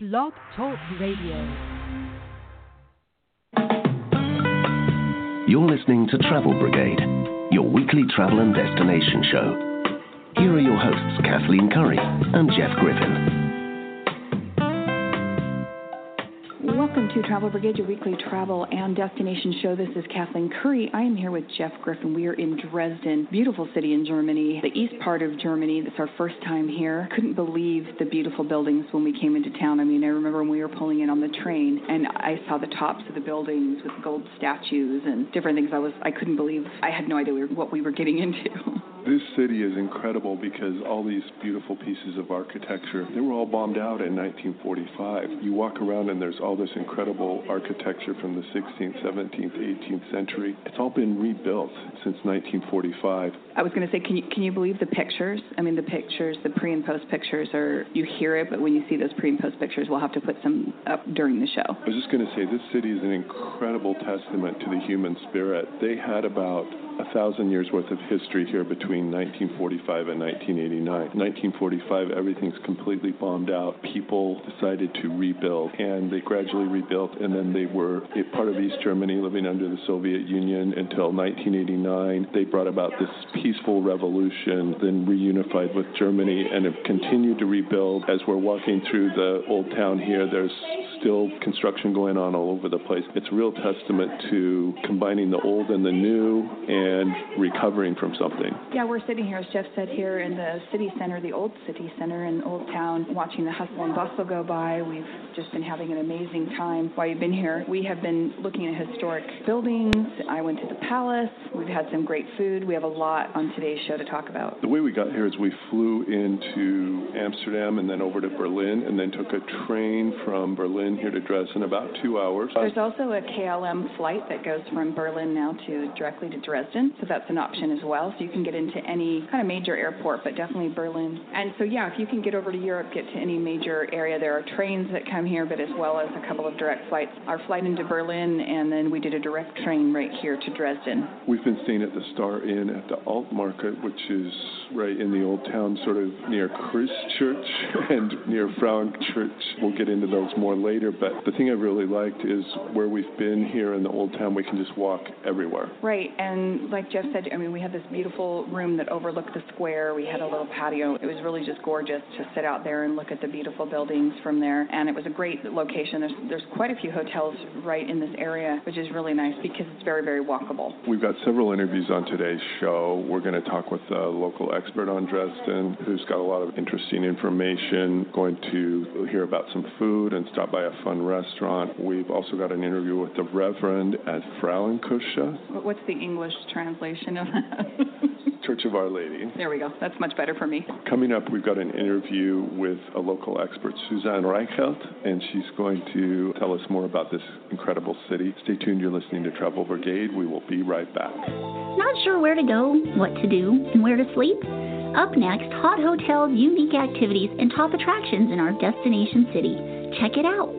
Blog Talk Radio. You're listening to Travel Brigade, your weekly travel and destination show. Here are your hosts, Kathleen Curry and Jeff Griffin. To Travel Brigade, your weekly travel and destination show. This is Kathleen Curry. I am here with Jeff Griffin. We are in Dresden, beautiful city in Germany, the east part of Germany. It's our first time here. Couldn't believe the beautiful buildings when we came into town. I mean, I remember when we were pulling in on the train and I saw the tops of the buildings with gold statues and different things. I was I couldn't believe I had no idea what we were getting into. This city is incredible because all these beautiful pieces of architecture, they were all bombed out in 1945. You walk around and there's all this incredible architecture from the 16th, 17th, 18th century. It's all been rebuilt since 1945. I was going to say, can you can you believe the pictures? I mean, the pictures, the pre and post pictures are you hear it, but when you see those pre and post pictures, we'll have to put some up during the show. I was just going to say, this city is an incredible testament to the human spirit. They had about a thousand years worth of history here between 1945 and 1989. 1945, everything's completely bombed out. People decided to rebuild, and they gradually rebuilt, and then they were a part of East Germany, living under the Soviet Union until 1989. They brought about this peaceful revolution, then reunified with Germany, and have continued to rebuild. As we're walking through the old town here, there's still construction going on all over the place. It's a real testament to combining the old and the new and recovering from something. Yeah, we're sitting here, as Jeff said, here in the city center, the old city center in Old Town, watching the hustle and bustle go by. We've just been having an amazing time while you've been here. We have been looking at historic buildings. I went to the palace. We've had some great food. We have a lot on today's show to talk about. The way we got here is we flew into Amsterdam and then over to Berlin and then took a train from Berlin here to Dresden about two hours. There's also a KLM flight that goes from Berlin now to directly to Dresden, so that's an option as well. So you can get into any kind of major airport, but definitely Berlin. And so yeah, if you can get over to Europe, get to any major area, there are trains that come here, but as well as a couple of direct flights. Our flight into Berlin, and then we did a direct train right here to Dresden. We've been staying at the Star Inn at the Alt Market, which is right in the old town, sort of near Christchurch and near Frauenkirch. We'll get into those more later, but the thing I really liked is where we've been here in the old town, we can just walk everywhere. Right, and like Jeff said, I mean, we had this beautiful room that overlooked the square. We had a little patio. It was really just gorgeous to sit out there and look at the beautiful buildings from there. And it was a great location. There's there's quite a few hotels right in this area, which is really nice because it's very very walkable. We've got several interviews on today's show. We're going to talk with a local expert on Dresden who's got a lot of interesting information. Going to hear about some food and stop by a fun restaurant. We've also got an interview with the Reverend at Frauenkirche. What's the English translation of that? Church of Our Lady. There we go. That's much better for me. Coming up, we've got an interview with a local expert, Suzanne Reichelt, and she's going to tell us more about this incredible city. Stay tuned. You're listening to Travel Brigade. We will be right back. Not sure where to go, what to do, and where to sleep? Up next, hot hotels, unique activities, and top attractions in our destination city. Check it out.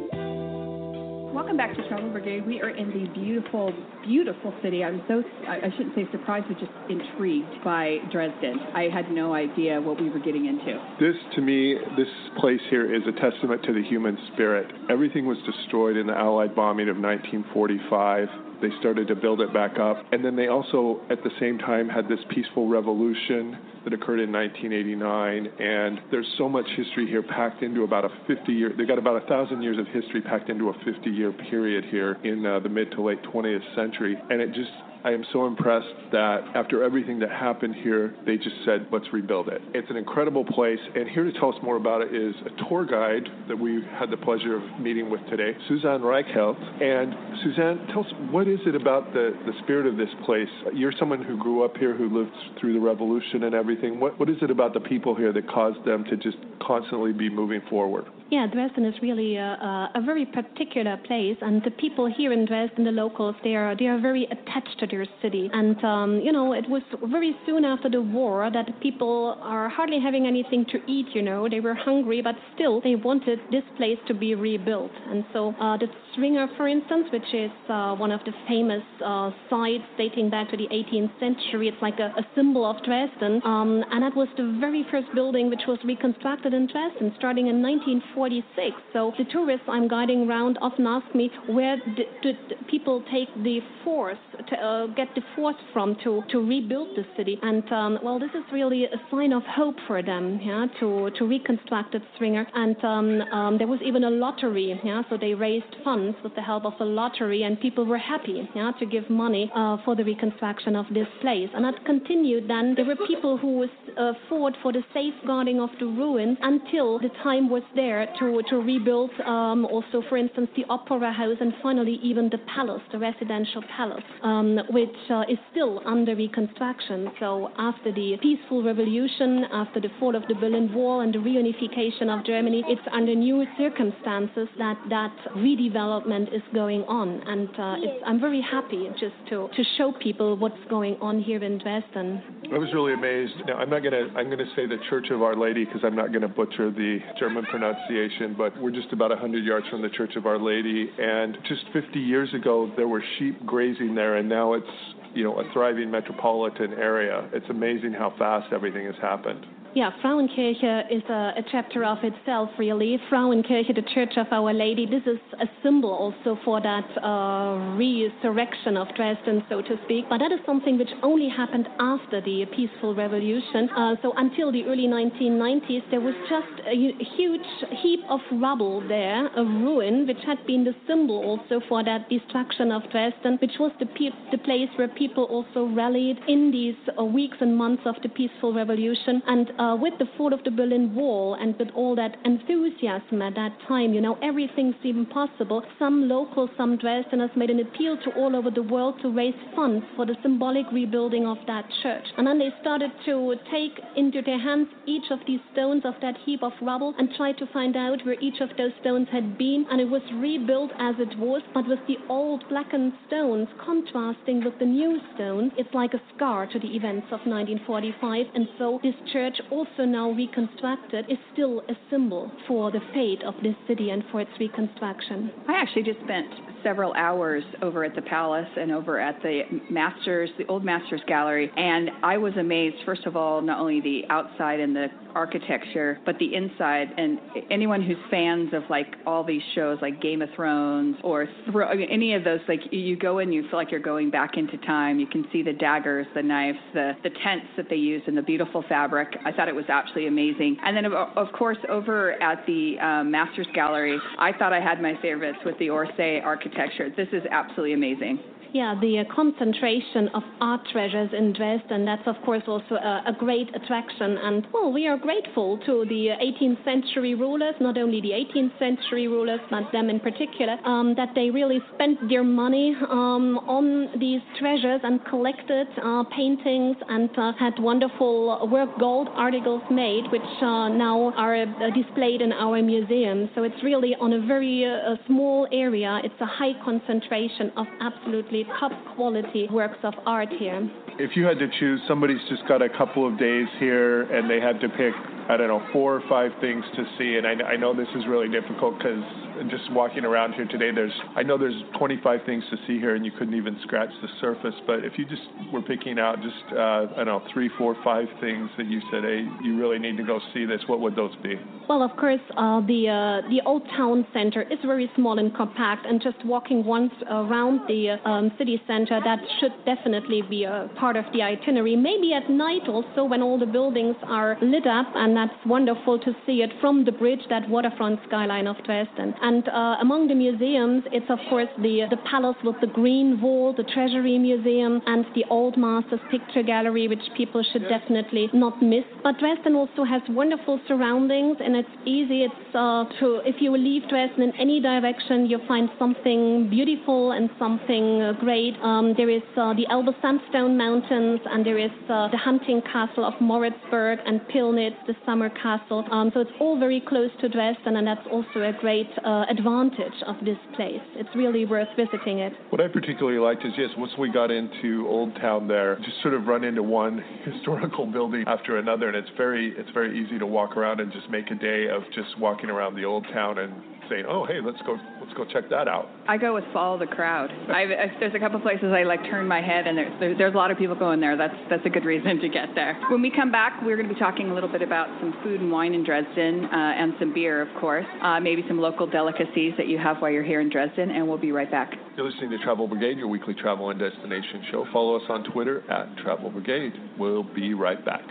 Welcome back to Travel Brigade. We are in the beautiful, beautiful city. I'm so, I shouldn't say surprised, but just intrigued by Dresden. I had no idea what we were getting into. This, to me, this place here is a testament to the human spirit. Everything was destroyed in the Allied bombing of 1945. They started to build it back up. And then they also, at the same time, had this peaceful revolution that occurred in 1989. And there's so much history here packed into about a 50 year, they got about a thousand years of history packed into a 50 year period here in uh, the mid to late 20th century. And it just, I am so impressed that after everything that happened here, they just said, let's rebuild it. It's an incredible place. And here to tell us more about it is a tour guide that we had the pleasure of meeting with today, Suzanne Reichelt. And Suzanne, tell us, what is it about the, the spirit of this place? You're someone who grew up here, who lived through the revolution and everything. What, what is it about the people here that caused them to just constantly be moving forward? Yeah, Dresden is really a, a, very particular place, and the people here in Dresden, the locals, they are they are very attached to their city. And um, you know, it was very soon after the war that people are hardly having anything to eat. You know, they were hungry, but still they wanted this place to be rebuilt. And so uh, the Zwinger, for instance, which is uh, one of the famous uh, sites dating back to the 18th century, it's like a, a symbol of Dresden, um, and that was the very first building which was reconstructed in Dresden, starting in 1940. 1946. So the tourists I'm guiding around often ask me where did, people take the force to uh, get the force from to, to rebuild the city. And um, well, this is really a sign of hope for them, yeah, to to reconstruct Zwinger. And um, um, there was even a lottery, yeah, so they raised funds with the help of a lottery, and people were happy, yeah, to give money uh, for the reconstruction of this place. And that continued. Then there were people who was uh, fought for the safeguarding of the ruins until the time was there to to rebuild. Um, also, for instance, the opera house, and finally even the palace, the residential palace, um, which uh, is still under reconstruction. So after the peaceful revolution, after the fall of the Berlin Wall and the reunification of Germany, it's under new circumstances that that redevelopment is going on. And uh, I'm very happy just to, to show people what's going on here in Dresden. I was really amazed. Now, I'm not gonna I'm gonna say the Church of Our Lady because I'm not gonna butcher the German pronunciation, but we're just about 100 yards from the Church of Our Lady, and just 50 years ago there were sheep grazing there, and now it's you know a thriving metropolitan area. It's amazing how fast everything has happened. Yeah, Frauenkirche is a, a, chapter of itself, really. Frauenkirche, the Church of Our Lady, this is a symbol also for that uh, resurrection of Dresden, so to speak. But that is something which only happened after the peaceful revolution. Uh, so until the early 1990s, there was just a, huge heap of rubble there, a ruin, which had been the symbol also for that destruction of Dresden, which was the, pe- the place where people also rallied in these uh, weeks and months of the peaceful revolution. And uh, with the fall of the Berlin Wall and with all that enthusiasm at that time, you know, everything seemed possible. Some locals, some Dresdeners made an appeal to all over the world to raise funds for the symbolic rebuilding of that church. And then they started to take into their hands each of these stones of that heap of rubble and try to find out where each of those stones had been. And it was rebuilt as it was, but with the old blackened stones contrasting with the new stones. It's like a scar to the events of 1945. And so this church also now reconstructed, is still a symbol for the fate of this city and for its reconstruction. I actually just spent several hours over at the palace and over at the Masters, the old Masters Gallery, and I was amazed, first of all, not only the outside and the architecture, but the inside. And anyone who's fans of like all these shows like Game of Thrones or Thro- I mean, any of those, like you go in, you feel like you're going back into time. You can see the daggers, the knives, the, the tents that they use, and the beautiful fabric. I thought it was absolutely amazing. And then, of, of course, over at the um, Masters Gallery, I thought I had my favorites with the Orsay architecture. This is absolutely amazing. Yeah, the uh, concentration of art treasures in Dresden, that's of course also a, a, great attraction. And well, we are grateful to the 18th century rulers, not only the 18th century rulers, but them in particular, um, that they really spent their money um, on these treasures and collected uh, paintings and uh, had wonderful work gold articles made, which uh, now are uh, displayed in our museum. So it's really on a very uh, small area. It's a high concentration of absolutely top quality works of art here. If you had to choose, somebody's just got a couple of days here and they had to pick, I don't know, four or five things to see. And I, I know this is really difficult because just walking around here today, there's I know there's 25 things to see here, and you couldn't even scratch the surface. But if you just were picking out just uh, I don't know three, four, five things that you said, hey, you really need to go see this, what would those be? Well, of course, uh, the uh, the old town center is very small and compact, and just walking once around the um, city center that should definitely be a part of the itinerary. Maybe at night also when all the buildings are lit up, and that's wonderful to see it from the bridge, that waterfront skyline of Dresden. And uh, among the museums, it's of course the the palace with the green vault, the Treasury Museum, and the Old Masters Picture Gallery, which people should yes. definitely not miss. But Dresden also has wonderful surroundings, and it's easy. It's uh, to if you leave Dresden in any direction, you find something beautiful and something uh, great. Um, there is uh, the Elbe Sandstone Mountains, and there is uh, the hunting castle of Moritzburg and Pillnitz, the summer castle. Um, so it's all very close to Dresden, and that's also a great uh, advantage of this place. It's really worth visiting it. What I particularly liked is yes, once we got into Old Town there, just sort of run into one historical building after another, and it's very it's very easy to walk around and just make a day of just walking around the Old Town and saying, "Oh, hey, let's go, let's go check that out." I go with follow the crowd. I've, there's a couple places I like turn my head, and there's, there's there's a lot of people going there. That's that's a good reason to get there. When we come back, we're going to be talking a little bit about some food and wine in Dresden, uh, and some beer, of course. Uh, maybe some local delicacies that you have while you're here in Dresden, and we'll be right back. You're listening to Travel Brigade, your weekly travel and destination show. Follow us on Twitter at Travel Brigade. We'll be right back.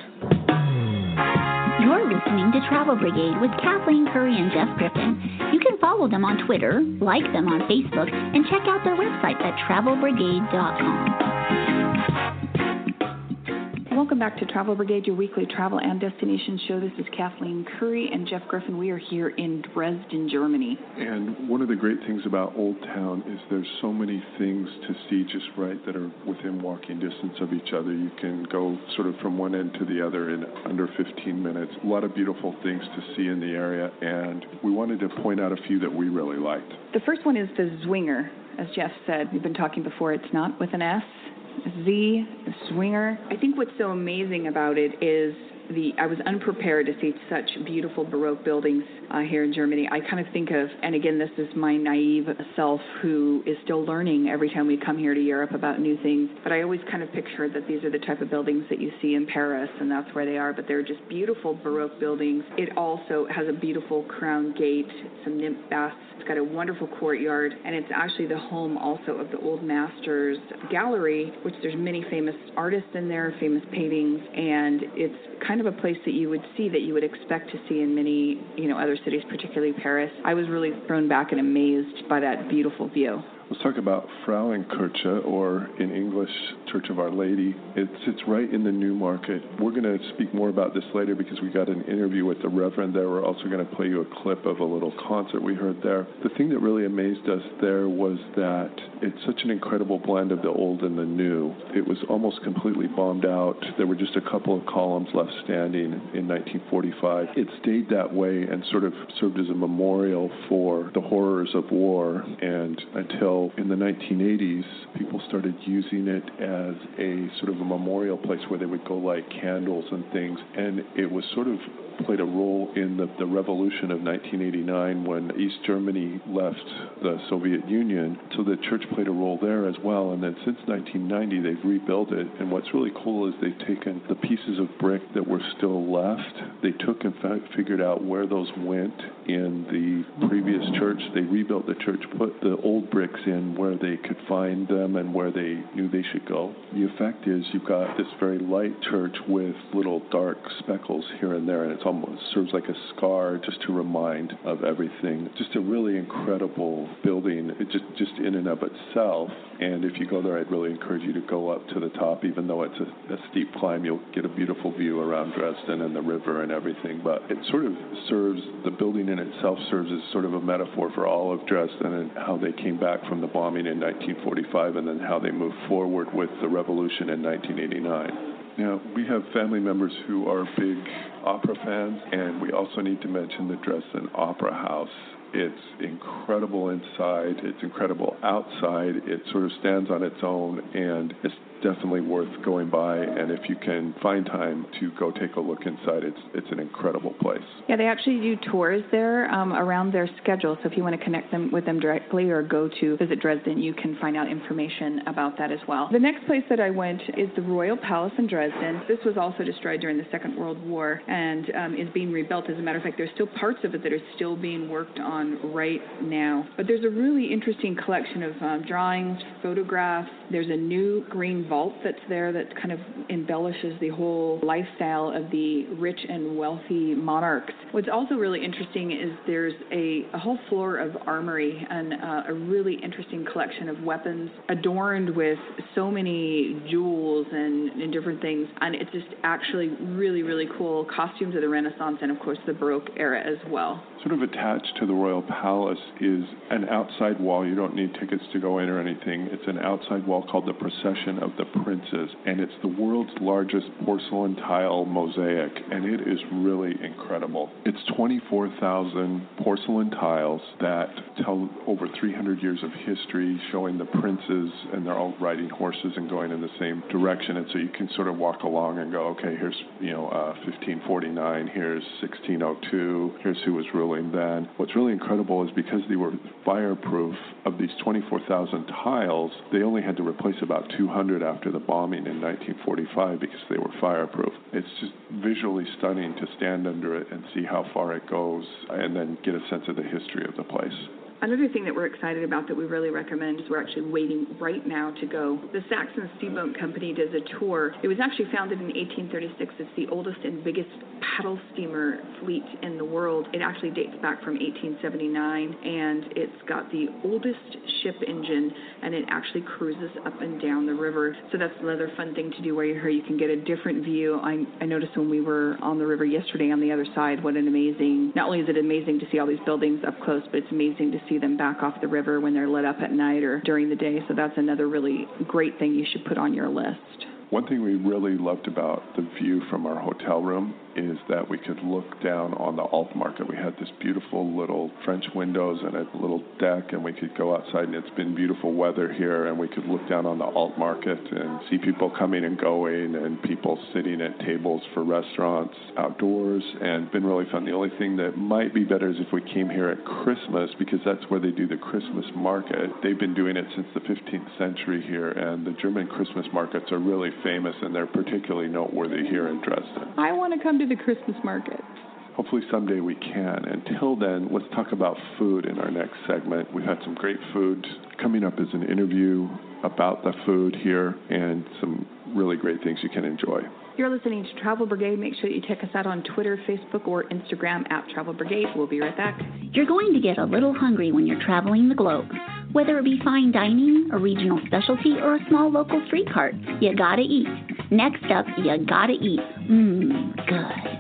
You're listening to Travel Brigade with Kathleen Curry and Jeff Griffin. You can follow them on Twitter, like them on Facebook, and check out their website at travelbrigade.com. Welcome back to Travel Brigade, your weekly travel and destination show. This is Kathleen Curry and Jeff Griffin. We are here in Dresden, Germany. And one of the great things about Old Town is there's so many things to see just right that are within walking distance of each other. You can go sort of from one end to the other in under 15 minutes. A lot of beautiful things to see in the area, and we wanted to point out a few that we really liked. The first one is the Zwinger. As Jeff said, we've been talking before, it's not with an S. Z, swinger. I think what's so amazing about it is the I was unprepared to see such beautiful Baroque buildings uh, here in Germany. I kind of think of, and again, this is my naive self who is still learning every time we come here to Europe about new things. But I always kind of picture that these are the type of buildings that you see in Paris, and that's where they are. But they're just beautiful Baroque buildings. It also has a beautiful crown gate, some nymph baths. It's got a wonderful courtyard, and it's actually the home also of the Old Masters Gallery, which there's many famous artists in there, famous paintings, and it's kind of a place that you would see that you would expect to see in many, you know, other cities, particularly Paris. I was really thrown back and amazed by that beautiful view. Let's talk about Frauenkirche, or in English, Church of Our Lady. It sits right in the New Market. We're going to speak more about this later because we got an interview with the Reverend there. We're also going to play you a clip of a little concert we heard there. The thing that really amazed us there was that it's such an incredible blend of the old and the new. It was almost completely bombed out. There were just a couple of columns left standing in 1945. It stayed that way and sort of served as a memorial for the horrors of war and until in the 1980s, people started using it as a sort of a memorial place where they would go light candles and things. And it was sort of played a role in the, the revolution of 1989 when East Germany left the Soviet Union. So the church played a role there as well. And then since 1990, they've rebuilt it. And what's really cool is they've taken the pieces of brick that were still left, they took and fa- figured out where those went in the previous church. They rebuilt the church, put the old bricks in where they could find them and where they knew they should go. The effect is you've got this very light church with little dark speckles here and there, and it's almost serves like a scar just to remind of everything. Just a really incredible building, it just just in and of itself. And if you go there, I'd really encourage you to go up to the top, even though it's a, a steep climb. You'll get a beautiful view around Dresden and the river and everything. But it sort of serves the building in itself serves as sort of a metaphor for all of Dresden and how they came back from the bombing in 1945 and then how they moved forward with the revolution in 1989. Now, we have family members who are big opera fans, and we also need to mention the Dresden Opera House. It's incredible inside, it's incredible outside. It sort of stands on its own, and it's definitely worth going by. And if you can find time to go take a look inside, it's it's an incredible place. Yeah, they actually do tours there um, around their schedule. So if you want to connect them with them directly or go to visit Dresden, you can find out information about that as well. The next place that I went is the Royal Palace in Dresden. This was also destroyed during the Second World War and um, is being rebuilt. As a matter of fact, there's still parts of it that are still being worked on right now. But there's a really interesting collection of um, drawings, photographs. There's a new green vault that's there that kind of embellishes the whole lifestyle of the rich and wealthy monarchs. What's also really interesting is there's a, a whole floor of armory and uh, a really interesting collection of weapons adorned with so many jewels and, and different things. And it's just actually really, really cool costumes of the Renaissance and, of course, the Baroque era as well. Sort of attached to the Royal Palace is an outside wall. You don't need tickets to go in or anything. It's an outside wall called the Procession of the Princes, and it's the world's largest porcelain tile mosaic, and it is really incredible. It's 24,000 porcelain tiles that tell over 300 years of history, showing the princes, and they're all riding horses and going in the same direction. And so you can sort of walk along and go, okay, here's you know uh, 1549, here's 1602, here's who was ruling then. What's really incredible is because they were fireproof, of these 24,000 tiles, they only had to replace about 200 after the bombing in 1945 because they were fireproof. It's just visually stunning to stand under it and see how far it goes and then get a sense of the history of the place. Another thing that we're excited about that we really recommend is we're actually waiting right now to go. The Saxon Steamboat Company does a tour. It was actually founded in 1836. It's the oldest and biggest paddle steamer fleet in the world. It actually dates back from 1879 and it's got the oldest ship engine and it actually cruises up and down the river. So that's another fun thing to do where you're here. You can get a different view. I, I noticed when we were on the river yesterday on the other side, what an amazing, not only is it amazing to see all these buildings up close, but it's amazing to see them back off the river when they're lit up at night or during the day. So that's another really great thing you should put on your list. One thing we really loved about the view from our hotel room is that we could look down on the alt market. We had this beautiful little French windows and a little deck, and we could go outside, and it's been beautiful weather here, and we could look down on the alt market and see people coming and going, and people sitting at tables for restaurants outdoors, and been really fun. The only thing that might be better is if we came here at Christmas because that's where they do the Christmas market. They've been doing it since the 15th century here, and the German Christmas markets are really famous, and they're particularly noteworthy here in Dresden. I want to come to the Christmas market. Hopefully someday we can. Until then, let's talk about food in our next segment. We've had some great food. Coming up is an interview about the food here and some really great things you can enjoy. You're listening to Travel Brigade. Make sure that you check us out on Twitter, Facebook, or Instagram at Travel Brigade. We'll be right back. You're going to get a little hungry when you're traveling the globe. Whether it be fine dining, a regional specialty, or a small local street cart, you gotta eat. Next up, you gotta eat. Mmm, good.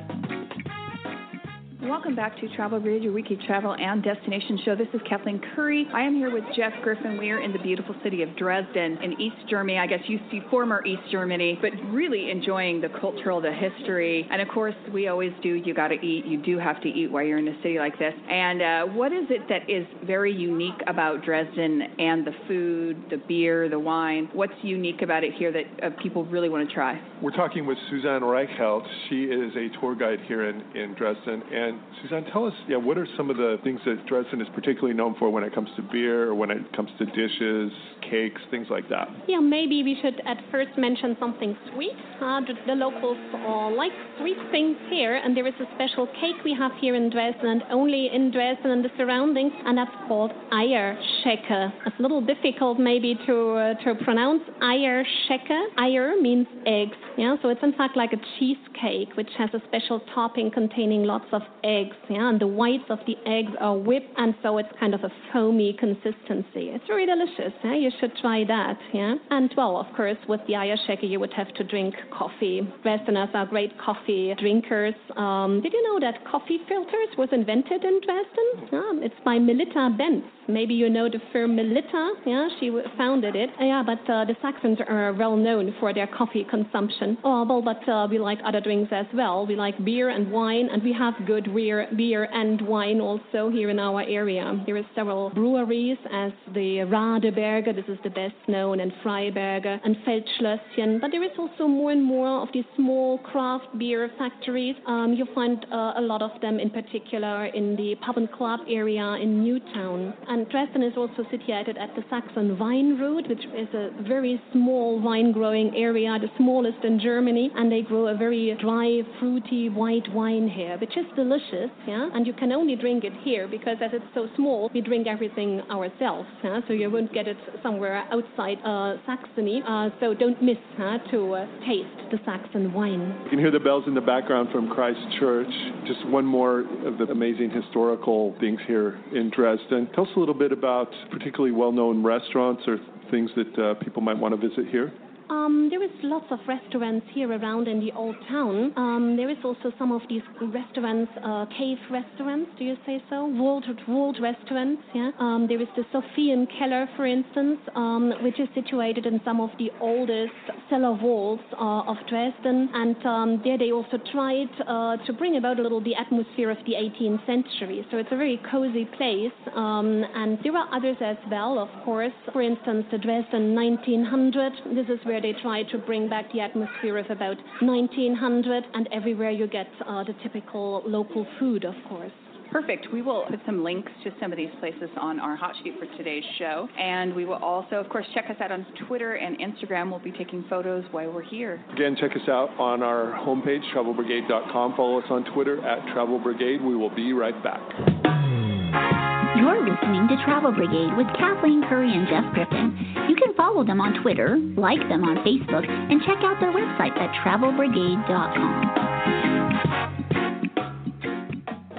Welcome back to Travel Brigade, your weekly travel and destination show. This is Kathleen Curry. I am here with Jeff Griffin. We are in the beautiful city of Dresden in East Germany. I guess you see former East Germany, but really enjoying the cultural, the history. And of course, we always do. You got to eat. You do have to eat while you're in a city like this. And uh, what is it that is very unique about Dresden and the food, the beer, the wine? What's unique about it here that uh, people really want to try? We're talking with Suzanne Reichelt. She is a tour guide here in, in Dresden. And Suzanne, tell us, yeah, what are some of the things that Dresden is particularly known for when it comes to beer, or when it comes to dishes, cakes, things like that? Yeah, maybe we should at first mention something sweet. Uh, the, the locals uh, like sweet things here, and there is a special cake we have here in Dresden, only in Dresden and the surroundings, and that's called Eierschecke. It's a little difficult maybe to uh, to pronounce. Eierschecke. Eier means eggs, yeah. So it's in fact like a cheesecake, which has a special topping containing lots of eggs, yeah. And the whites of the eggs are whipped, and so it's kind of a foamy consistency. It's very delicious. Yeah? You should try that. Yeah. And well, of course, with the Eierschecke, you would have to drink coffee. Westerners are great coffee drinkers. Um, did you know that coffee filters was invented in Dresden? Yeah, it's by Melitta Benz. Maybe you know the firm Melitta. Yeah, she founded it. Yeah, but uh, the Saxons are well known for their coffee consumption. Oh, well, but uh, we like other drinks as well. We like beer and wine, and we have good beer, beer and wine also here in our area. There are several breweries, as the Radeberger, this is the best known, and Freiberger and Feldschlösschen. But there is also more and more of these small craft beer factories. Um, you find uh, a lot of them, in particular, in the pub and club area in Newtown. And Dresden is also situated at the Saxon Wine Route, which is a very small wine growing area, the smallest in Germany. And they grow a very dry, fruity white wine here, which is delicious. Yeah, and you can only drink it here because as it's so small, we drink everything ourselves. Yeah? So you won't get it somewhere outside uh, Saxony. Uh, so don't miss huh, to uh, taste the Saxon wine. You can hear the bells in the background from Christ Church. Just one more of the amazing historical things here in Dresden. Tell us a little bit about particularly well known restaurants or things that uh, people might want to visit here. Um, there is lots of restaurants here around in the old town. Um, there is also some of these restaurants, uh, cave restaurants. Do you say so? World world restaurants. Yeah. Um, there is the Sophian Keller, for instance, um, which is situated in some of the oldest cellar walls uh, of Dresden, and um, there they also tried uh, to bring about a little the atmosphere of the 18th century. So it's a very cozy place, um, and there are others as well, of course. For instance, the Dresden 1900. This is where they try to bring back the atmosphere of about 1900, and everywhere you get uh, the typical local food, of course. Perfect. We will put some links to some of these places on our hot sheet for today's show. And we will also, of course, check us out on Twitter and Instagram. We'll be taking photos while we're here. Again, check us out on our homepage, travelbrigade.com. Follow us on Twitter at Travel Brigade. We will be right back. You're listening to Travel Brigade with Kathleen Curry and Jeff Griffin. You can follow them on Twitter, like them on Facebook, and check out their website at travelbrigade.com.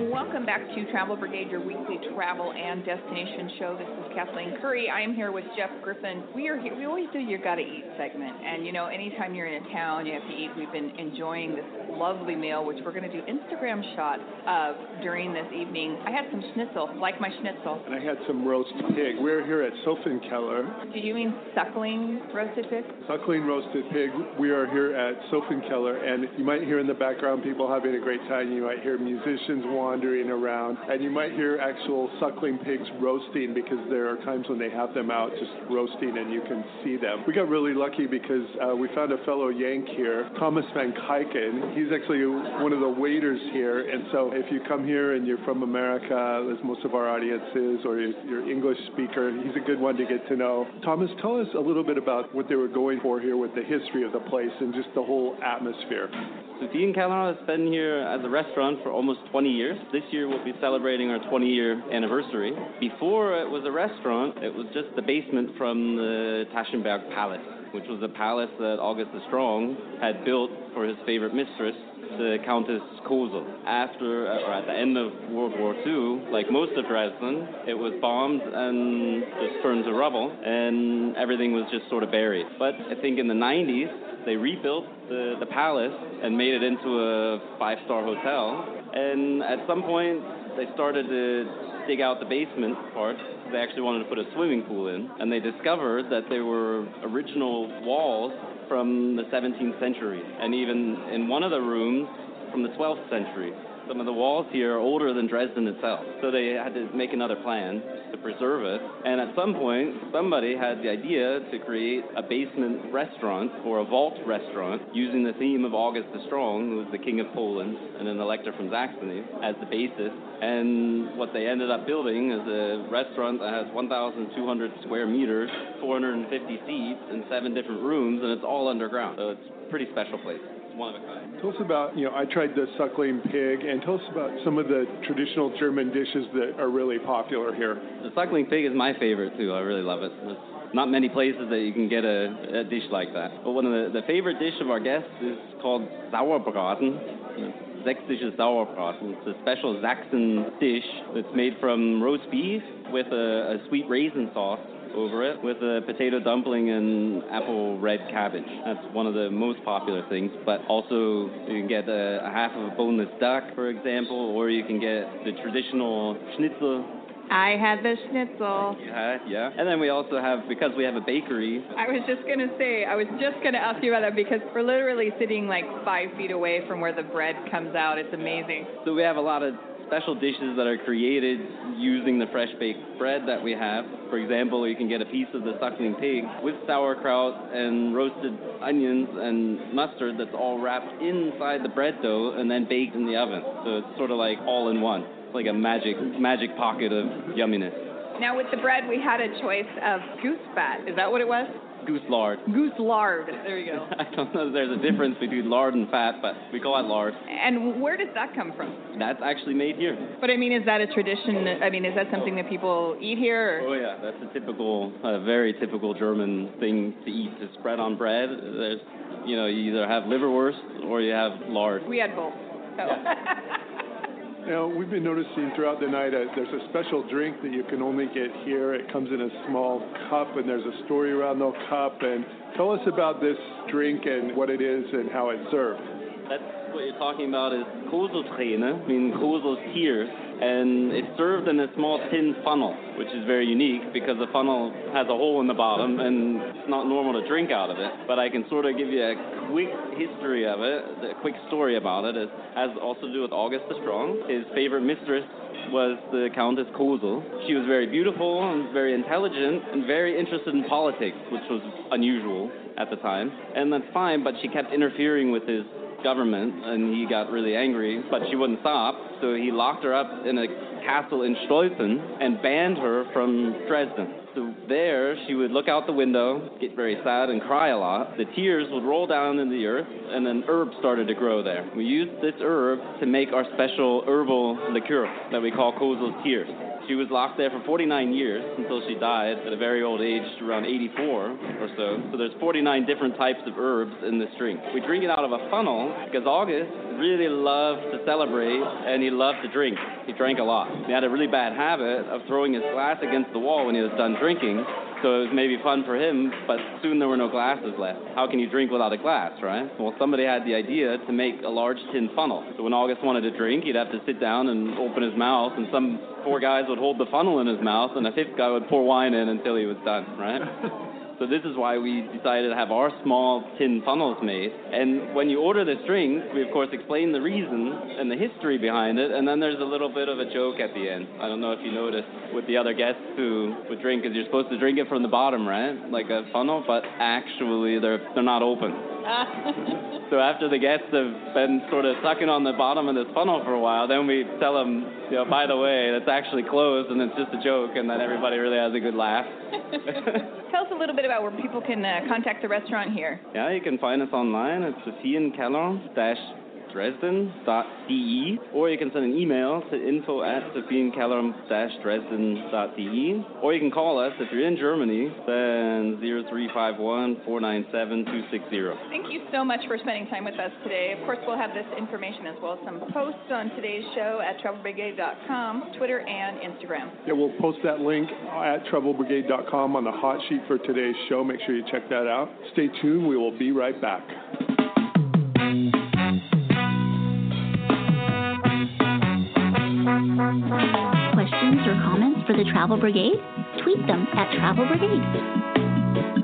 Welcome back to Travel Brigade, your weekly travel and destination show. This is Kathleen Curry. I am here with Jeff Griffin. We are here. We always do your gotta eat segment, and you know, anytime you're in a town, you have to eat. We've been enjoying this lovely meal, which we're going to do Instagram shots of during this evening. I had some schnitzel, like my schnitzel. And I had some roast pig. We're here at Sophienkeller. Do you mean suckling roasted pig? Suckling roasted pig. We are here at Sophienkeller, and you might hear in the background people having a great time. You might hear musicians wandering around, and you might hear actual suckling pigs roasting because there are times when they have them out just roasting and you can see them. We got really lucky because uh, we found a fellow Yank here, Thomas Van Kyken. He's actually one of the waiters here, and so if you come here and you're from America, as most of our audience is, or you're, English speaker, he's a good one to get to know. Thomas, tell us a little bit about what they were going for here with the history of the place and just the whole atmosphere. Sophienkeller has been here as a restaurant for almost 20 years. This year we'll be celebrating our 20 year anniversary. Before it was a restaurant, it was just the basement from the Taschenberg Palace, which was a palace that August the Strong had built for his favorite mistress, the Countess Kosel. After, uh, or at the end of World War II, like most of Dresden, it was bombed and just turned to rubble, and everything was just sort of buried. But I think in the 90s, they rebuilt the, the palace and made it into a five-star hotel. And at some point, they started to dig out the basement part. They actually wanted to put a swimming pool in, and they discovered that there were original walls from the 17th century, and even in one of the rooms from the 12th century. Some of the walls here are older than Dresden itself, so they had to make another plan preserve it. And at some point, somebody had the idea to create a basement restaurant or a vault restaurant using the theme of August the Strong, who was the king of Poland and an elector from Saxony, as the basis. And what they ended up building is a restaurant that has 1,200 square meters, 450 seats, and seven different rooms, and it's all underground. So it's a pretty special place. One of a kind. Tell us about, you know, I tried the suckling pig, and tell us about some of the traditional German dishes that are really popular here. The suckling pig is my favorite too. I really love it. There's not many places that you can get a, a dish like that. But one of the, the favorite dish of our guests is called Sauerbraten. Sächsische Sauerbraten. It's a special Saxon dish that's made from roast beef with a, a sweet raisin sauce over it with a potato dumpling and apple red cabbage. That's one of the most popular things. But also, you can get a, a half of a boneless duck, for example, or you can get the traditional schnitzel. I had the schnitzel. Yeah, yeah. And then we also have, because we have a bakery, I was just going to say, I was just going to ask you about that because we're literally sitting like five feet away from where the bread comes out. It's amazing. So we have a lot of special dishes that are created using the fresh baked bread that we have. For example, you can get a piece of the suckling pig with sauerkraut and roasted onions and mustard that's all wrapped inside the bread dough and then baked in the oven. So it's sort of like all in one. It's like a magic magic pocket of yumminess. Now with the bread, we had a choice of goose fat. Is that what it was? Goose lard. Goose lard. There you go. I don't know if there's a difference between lard and fat, but we call it lard. And where does that come from? That's actually made here. But I mean, is that a tradition? I mean, is that something that people eat here? Or? Oh yeah, that's a typical, a very typical German thing to eat. To spread on bread. There's, you know, you either have liverwurst or you have lard. We had both. So. Know, we've been noticing throughout the night uh, there's a special drink that you can only get here. It comes in a small cup, and there's a story around the cup. And tell us about this drink and what it is and how it's served. That's what you're talking about is Koselträne, meaning Kosel's tears, and it's served in a small tin funnel, which is very unique because the funnel has a hole in the bottom and it's not normal to drink out of it. But I can sort of give you a quick history of it, a quick story about it. It has also to do with August the Strong. His favorite mistress was the Countess Kosel. She was very beautiful and very intelligent and very interested in politics, which was unusual at the time. And that's fine, but she kept interfering with his government and he got really angry, but she wouldn't stop. So he locked her up in a castle in Stolpen and banned her from Dresden. So there, she would look out the window, get very sad, and cry a lot. The tears would roll down in the earth, and then herbs started to grow there. We used this herb to make our special herbal liqueur that we call Kosel's Tears. She was locked there for 49 years until she died at a very old age, around 84 or so. So there's 49 different types of herbs in this drink. We drink it out of a funnel because August really loved to celebrate and he loved to drink. He drank a lot. He had a really bad habit of throwing his glass against the wall when he was done drinking. So it was maybe fun for him, but soon there were no glasses left. How can you drink without a glass, right? Well, somebody had the idea to make a large tin funnel. So when August wanted to drink, he'd have to sit down and open his mouth, and some four guys would hold the funnel in his mouth, and a fifth guy would pour wine in until he was done, right? So this is why we decided to have our small tin funnels made. And when you order this drink, we of course explain the reason and the history behind it, and then there's a little bit of a joke at the end. I don't know if you noticed with the other guests who would drink, because you're supposed to drink it from the bottom, right, like a funnel, but actually they're they're not open. so after the guests have been sort of sucking on the bottom of this funnel for a while, then we tell them, you know, by the way, it's actually closed and it's just a joke, and then everybody really has a good laugh. Tell us a little bit about where people can uh, contact the restaurant here. Yeah, you can find us online It's at Sophienkeller dash dresden.de or you can send an email to info at sophienkeller-dresden.de or you can call us if you're in Germany, then 0351-497-260. Thank you so much for spending time with us today. Of course, we'll have this information as well as some posts on today's show at travelbrigade.com, Twitter, and Instagram. Yeah, we'll post that link at travelbrigade.com on the hot sheet for today's show. Make sure you check that out. Stay tuned. We will be right back. Questions or comments for the Travel Brigade? Tweet them at Travel Brigade.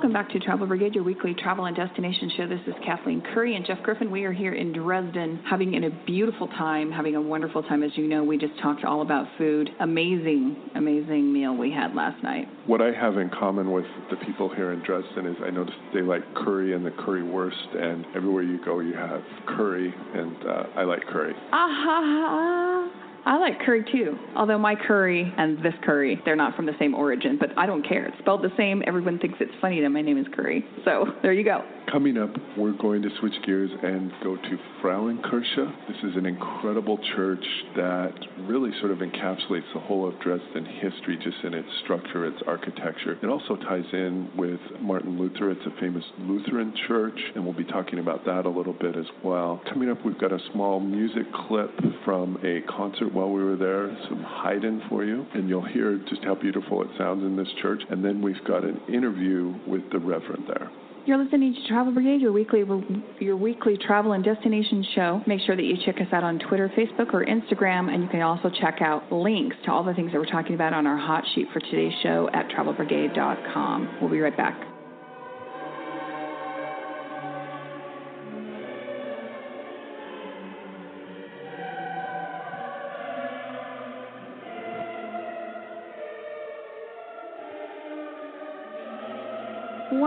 Welcome back to Travel Brigade, your weekly travel and destination show. This is Kathleen Curry and Jeff Griffin. We are here in Dresden having a beautiful time, having a wonderful time. As you know, we just talked all about food. Amazing, amazing meal we had last night. What I have in common with the people here in Dresden is I noticed they like curry and the currywurst, and everywhere you go, you have curry, and uh, I like curry. Ah, I like curry too. Although my curry and this curry, they're not from the same origin, but I don't care. It's spelled the same. Everyone thinks it's funny that my name is Curry. So there you go. Coming up, we're going to switch gears and go to Frauenkirche. This is an incredible church that really sort of encapsulates the whole of Dresden history just in its structure, its architecture. It also ties in with Martin Luther. It's a famous Lutheran church, and we'll be talking about that a little bit as well. Coming up, we've got a small music clip from a concert while we were there, some Haydn for you, and you'll hear just how beautiful it sounds in this church. And then we've got an interview with the Reverend there. You're listening to Travel Brigade, your weekly your weekly travel and destination show. Make sure that you check us out on Twitter, Facebook, or Instagram, and you can also check out links to all the things that we're talking about on our hot sheet for today's show at travelbrigade.com. We'll be right back.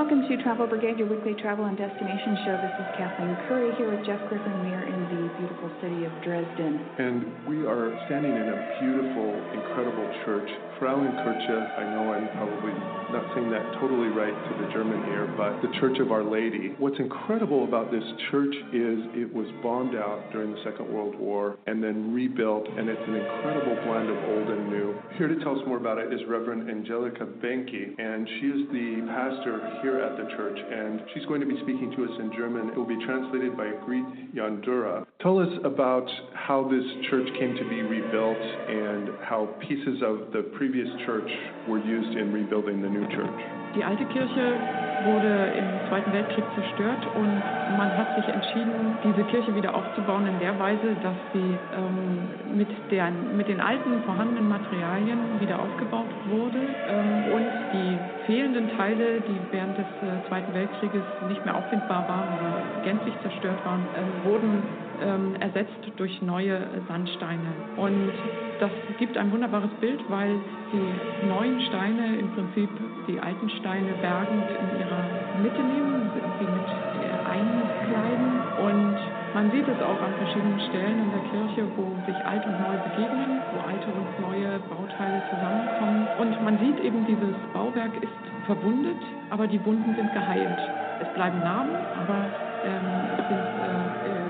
Welcome to Travel Brigade, your weekly travel and destination show. This is Kathleen Curry here with Jeff Griffin. We are in the beautiful city of Dresden. And we are standing in a beautiful, incredible church, Frauenkirche. I know I'm probably not saying that totally right to the German here, but the Church of Our Lady. What's incredible about this church is it was bombed out during the Second World War and then rebuilt, and it's an incredible blend of old and new. Here to tell us more about it is Reverend Angelica Benke, and she is the pastor here at the church, and she's going to be speaking to us in German. It will be translated by Greet Yandura. Tell us about how this church came to be rebuilt and how pieces of the previous church were used in rebuilding the new church. Die alte Kirche wurde im Zweiten Weltkrieg zerstört und man hat sich entschieden, diese Kirche wieder aufzubauen in der Weise, dass sie ähm, mit, der, mit den alten vorhandenen Materialien wieder aufgebaut wurde ähm, und die fehlenden Teile, die während des äh, Zweiten Weltkrieges nicht mehr auffindbar waren oder gänzlich zerstört waren, ähm, wurden ähm, ersetzt durch neue Sandsteine. Und das gibt ein wunderbares Bild, weil die neuen Steine im Prinzip die alten Steine bergend in ihrer Mitte nehmen, sie mit einkleiden und man sieht es auch an verschiedenen Stellen in der Kirche, wo sich alt und neu begegnen, wo alte und neue Bauteile zusammenkommen. Und man sieht eben, dieses Bauwerk ist verwundet, aber die Wunden sind geheilt. Es bleiben Narben, aber ähm, es, sind, äh, es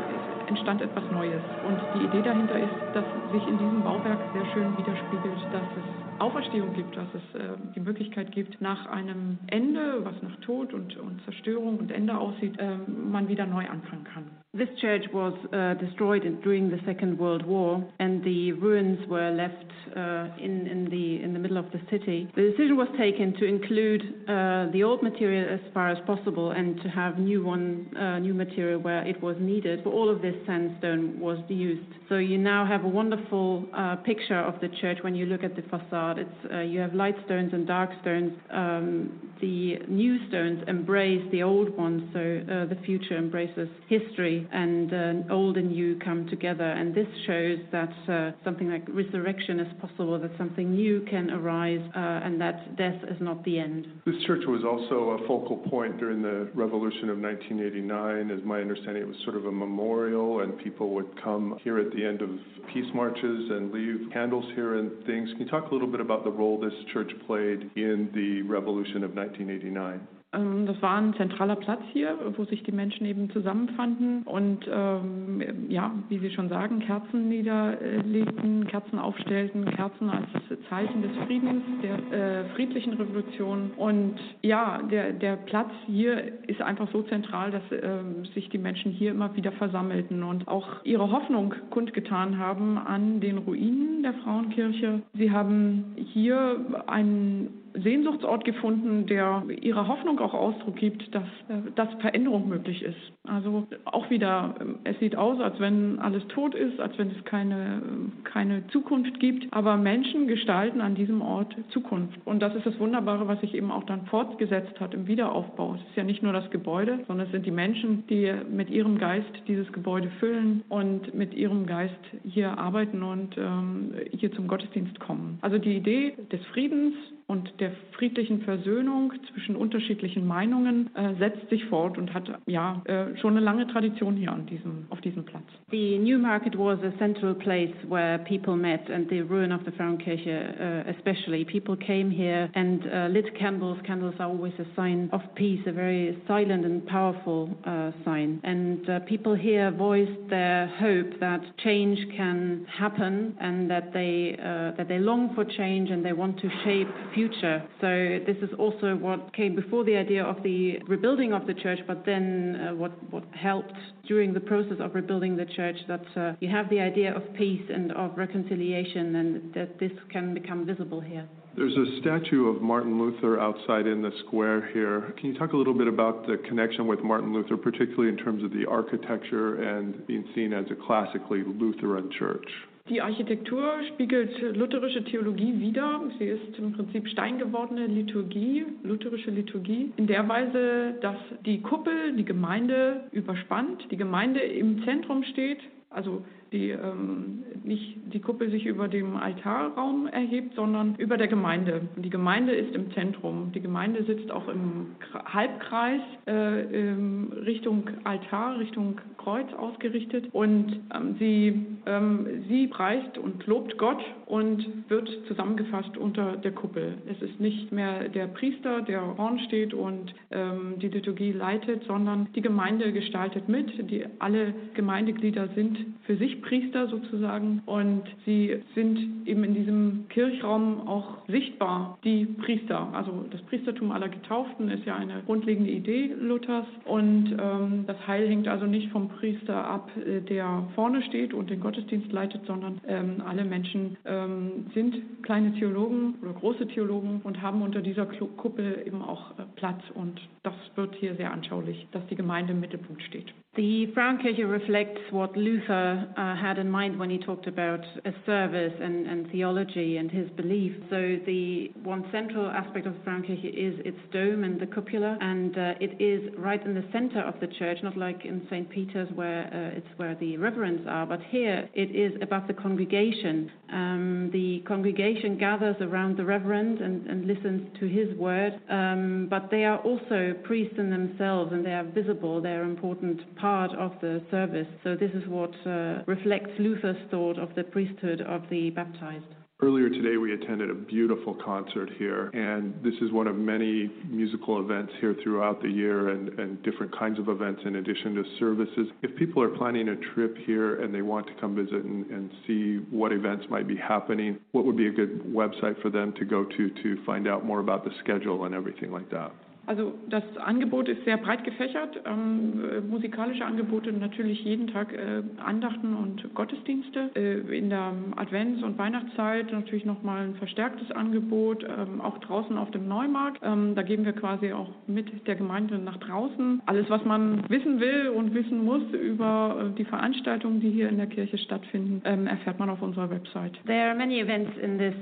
entstand etwas Neues. Und die Idee dahinter ist, dass sich in diesem Bauwerk sehr schön widerspiegelt, dass es Auferstehung gibt, dass es äh, die Möglichkeit gibt, nach einem Ende, was nach Tod und, und Zerstörung und Ende aussieht, äh, man wieder neu anfangen kann. This church was uh, destroyed during the Second World War, and the ruins were left uh, in, in, the, in the middle of the city. The decision was taken to include uh, the old material as far as possible and to have new, one, uh, new material where it was needed. For all of this, sandstone was used. So you now have a wonderful uh, picture of the church when you look at the facade. It's, uh, you have light stones and dark stones. Um, the new stones embrace the old ones, so the future embraces history and uh, old and new come together. And this shows that uh, something like resurrection is possible, that something new can arise, uh, and that death is not the end. This church was also a focal point during the Revolution of 1989. As my understanding, it was sort of a memorial, and people would come here at the end of peace marches and leave candles here and things. Can you talk a little bit about the role this church played in the Revolution of 1989? Ähm, das war ein zentraler Platz hier, wo sich die Menschen eben zusammenfanden und ähm, ja, wie Sie schon sagen, Kerzen niederlegten, Kerzen aufstellten, Kerzen als Zeichen des Friedens, der äh, friedlichen Revolution. Und ja, der, der Platz hier ist einfach so zentral, dass äh, sich die Menschen hier immer wieder versammelten und auch ihre Hoffnung kundgetan haben an den Ruinen der Frauenkirche. Sie haben hier einen Sehnsuchtsort gefunden, der ihrer Hoffnung auch Ausdruck gibt, dass, äh, dass Veränderung möglich ist. Also auch wieder, ähm, es sieht aus, als wenn alles tot ist, als wenn es keine, keine Zukunft gibt, aber Menschen gestalten an diesem Ort Zukunft. Und das ist das Wunderbare, was sich eben auch dann fortgesetzt hat im Wiederaufbau. Es ist ja nicht nur das Gebäude, sondern es sind die Menschen, die mit ihrem Geist dieses Gebäude füllen und mit ihrem Geist hier arbeiten und ähm, hier zum Gottesdienst kommen. Also die Idee des Friedens, und der friedlichen Versöhnung zwischen unterschiedlichen Meinungen äh, setzt sich fort und hat ja äh, schon eine lange Tradition hier an diesem, auf diesem Platz. The New Market was a central place where people met and the ruin of the Frauenkirche uh, especially. People came here and uh, lit candles. Candles are always a sign of peace, a very silent and powerful uh, sign. And uh, people here voiced their hope that change can happen and that they, uh, that they long for change and they want to shape future. So this is also what came before the idea of the rebuilding of the church, but then uh, what, what helped during the process of rebuilding the church that uh, you have the idea of peace and of reconciliation and that this can become visible here. There's a statue of Martin Luther outside in the square here. Can you talk a little bit about the connection with Martin Luther, particularly in terms of the architecture and being seen as a classically Lutheran church? Die Architektur spiegelt lutherische Theologie wider. Sie ist im Prinzip steingewordene Liturgie, lutherische Liturgie, in der Weise, dass die Kuppel die Gemeinde überspannt, die Gemeinde im Zentrum steht, also die ähm, nicht die Kuppel sich über dem Altarraum erhebt, sondern über der Gemeinde. Die Gemeinde ist im Zentrum. Die Gemeinde sitzt auch im Halbkreis äh, ähm, Richtung Altar, Richtung Kreuz ausgerichtet und ähm, sie, ähm, sie preist und lobt Gott und wird zusammengefasst unter der Kuppel. Es ist nicht mehr der Priester, der vorn steht und ähm, die Liturgie leitet, sondern die Gemeinde gestaltet mit. Die, alle Gemeindeglieder sind für sich Priester sozusagen und sie sind eben in diesem Kirchraum auch sichtbar, die Priester. Also das Priestertum aller Getauften ist ja eine grundlegende Idee Luthers und ähm, das Heil hängt also nicht vom Priester ab, äh, der vorne steht und den Gottesdienst leitet, sondern ähm, alle Menschen ähm, sind kleine Theologen oder große Theologen und haben unter dieser Kuppel eben auch äh, Platz und das wird hier sehr anschaulich, dass die Gemeinde im Mittelpunkt steht. The Frauenkirche reflects what Luther uh, had in mind when he talked about a service and, and theology and his belief. So the one central aspect of the Frauenkirche is its dome and the cupola, and uh, it is right in the center of the church, not like in St. Peter's where uh, it's where the reverends are, but here it is above the congregation. Um, the congregation gathers around the reverend and, and listens to his word, um, but they are also priests in themselves and they are visible, they are important part of the service. So this is what uh, reflects Luther's thought of the priesthood of the baptized. Earlier today, we attended a beautiful concert here, and this is one of many musical events here throughout the year and, and, different kinds of events in addition to services. If people are planning a trip here and they want to come visit and, and see what events might be happening, what would be a good website for them to go to to find out more about the schedule and everything like that? Also das Angebot ist sehr breit gefächert. Ähm, äh, musikalische Angebote natürlich jeden Tag äh, Andachten und Gottesdienste. Äh, in der Advents- und Weihnachtszeit natürlich nochmal ein verstärktes Angebot, ähm, auch draußen auf dem Neumarkt. Ähm, da geben wir quasi auch mit der Gemeinde nach draußen. Alles, was man wissen will und wissen muss über äh, die Veranstaltungen, die hier in der Kirche stattfinden, ähm, erfährt man auf unserer Website. There are many events in this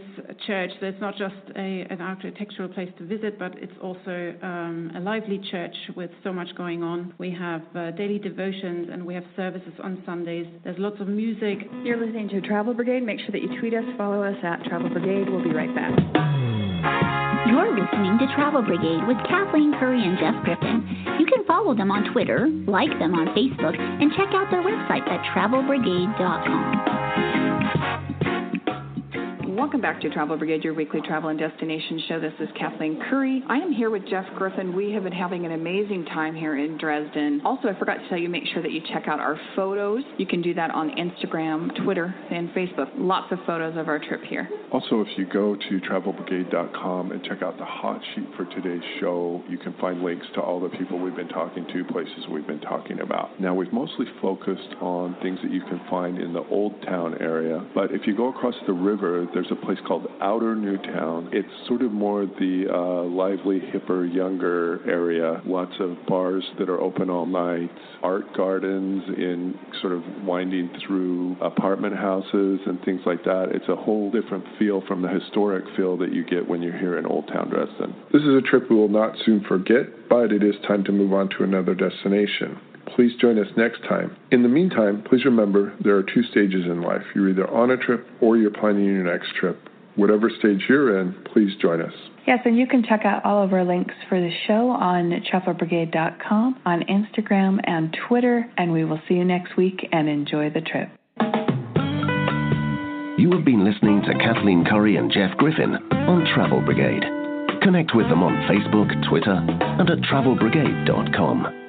church. So it's not just a, an architectural place to visit, but it's also uh, um, a lively church with so much going on. We have uh, daily devotions and we have services on Sundays. There's lots of music. You're listening to Travel Brigade. Make sure that you tweet us, follow us at Travel Brigade. We'll be right back. You're listening to Travel Brigade with Kathleen Curry and Jeff Griffin. You can follow them on Twitter, like them on Facebook, and check out their website at travelbrigade.com. Welcome back to Travel Brigade, your weekly travel and destination show. This is Kathleen Curry. I am here with Jeff Griffin. We have been having an amazing time here in Dresden. Also, I forgot to tell you, make sure that you check out our photos. You can do that on Instagram, Twitter, and Facebook. Lots of photos of our trip here. Also, if you go to travelbrigade.com and check out the hot sheet for today's show, you can find links to all the people we've been talking to, places we've been talking about. Now, we've mostly focused on things that you can find in the Old Town area, but if you go across the river, there's a place called Outer Newtown. It's sort of more the uh, lively, hipper, younger area. Lots of bars that are open all night, art gardens in sort of winding through apartment houses and things like that. It's a whole different feel from the historic feel that you get when you're here in Old Town Dresden. This is a trip we will not soon forget, but it is time to move on to another destination please join us next time. In the meantime, please remember there are two stages in life. You're either on a trip or you're planning your next trip. Whatever stage you're in, please join us. Yes, and you can check out all of our links for the show on travelbrigade.com, on Instagram and Twitter, and we will see you next week and enjoy the trip. You have been listening to Kathleen Curry and Jeff Griffin on Travel Brigade. Connect with them on Facebook, Twitter, and at travelbrigade.com.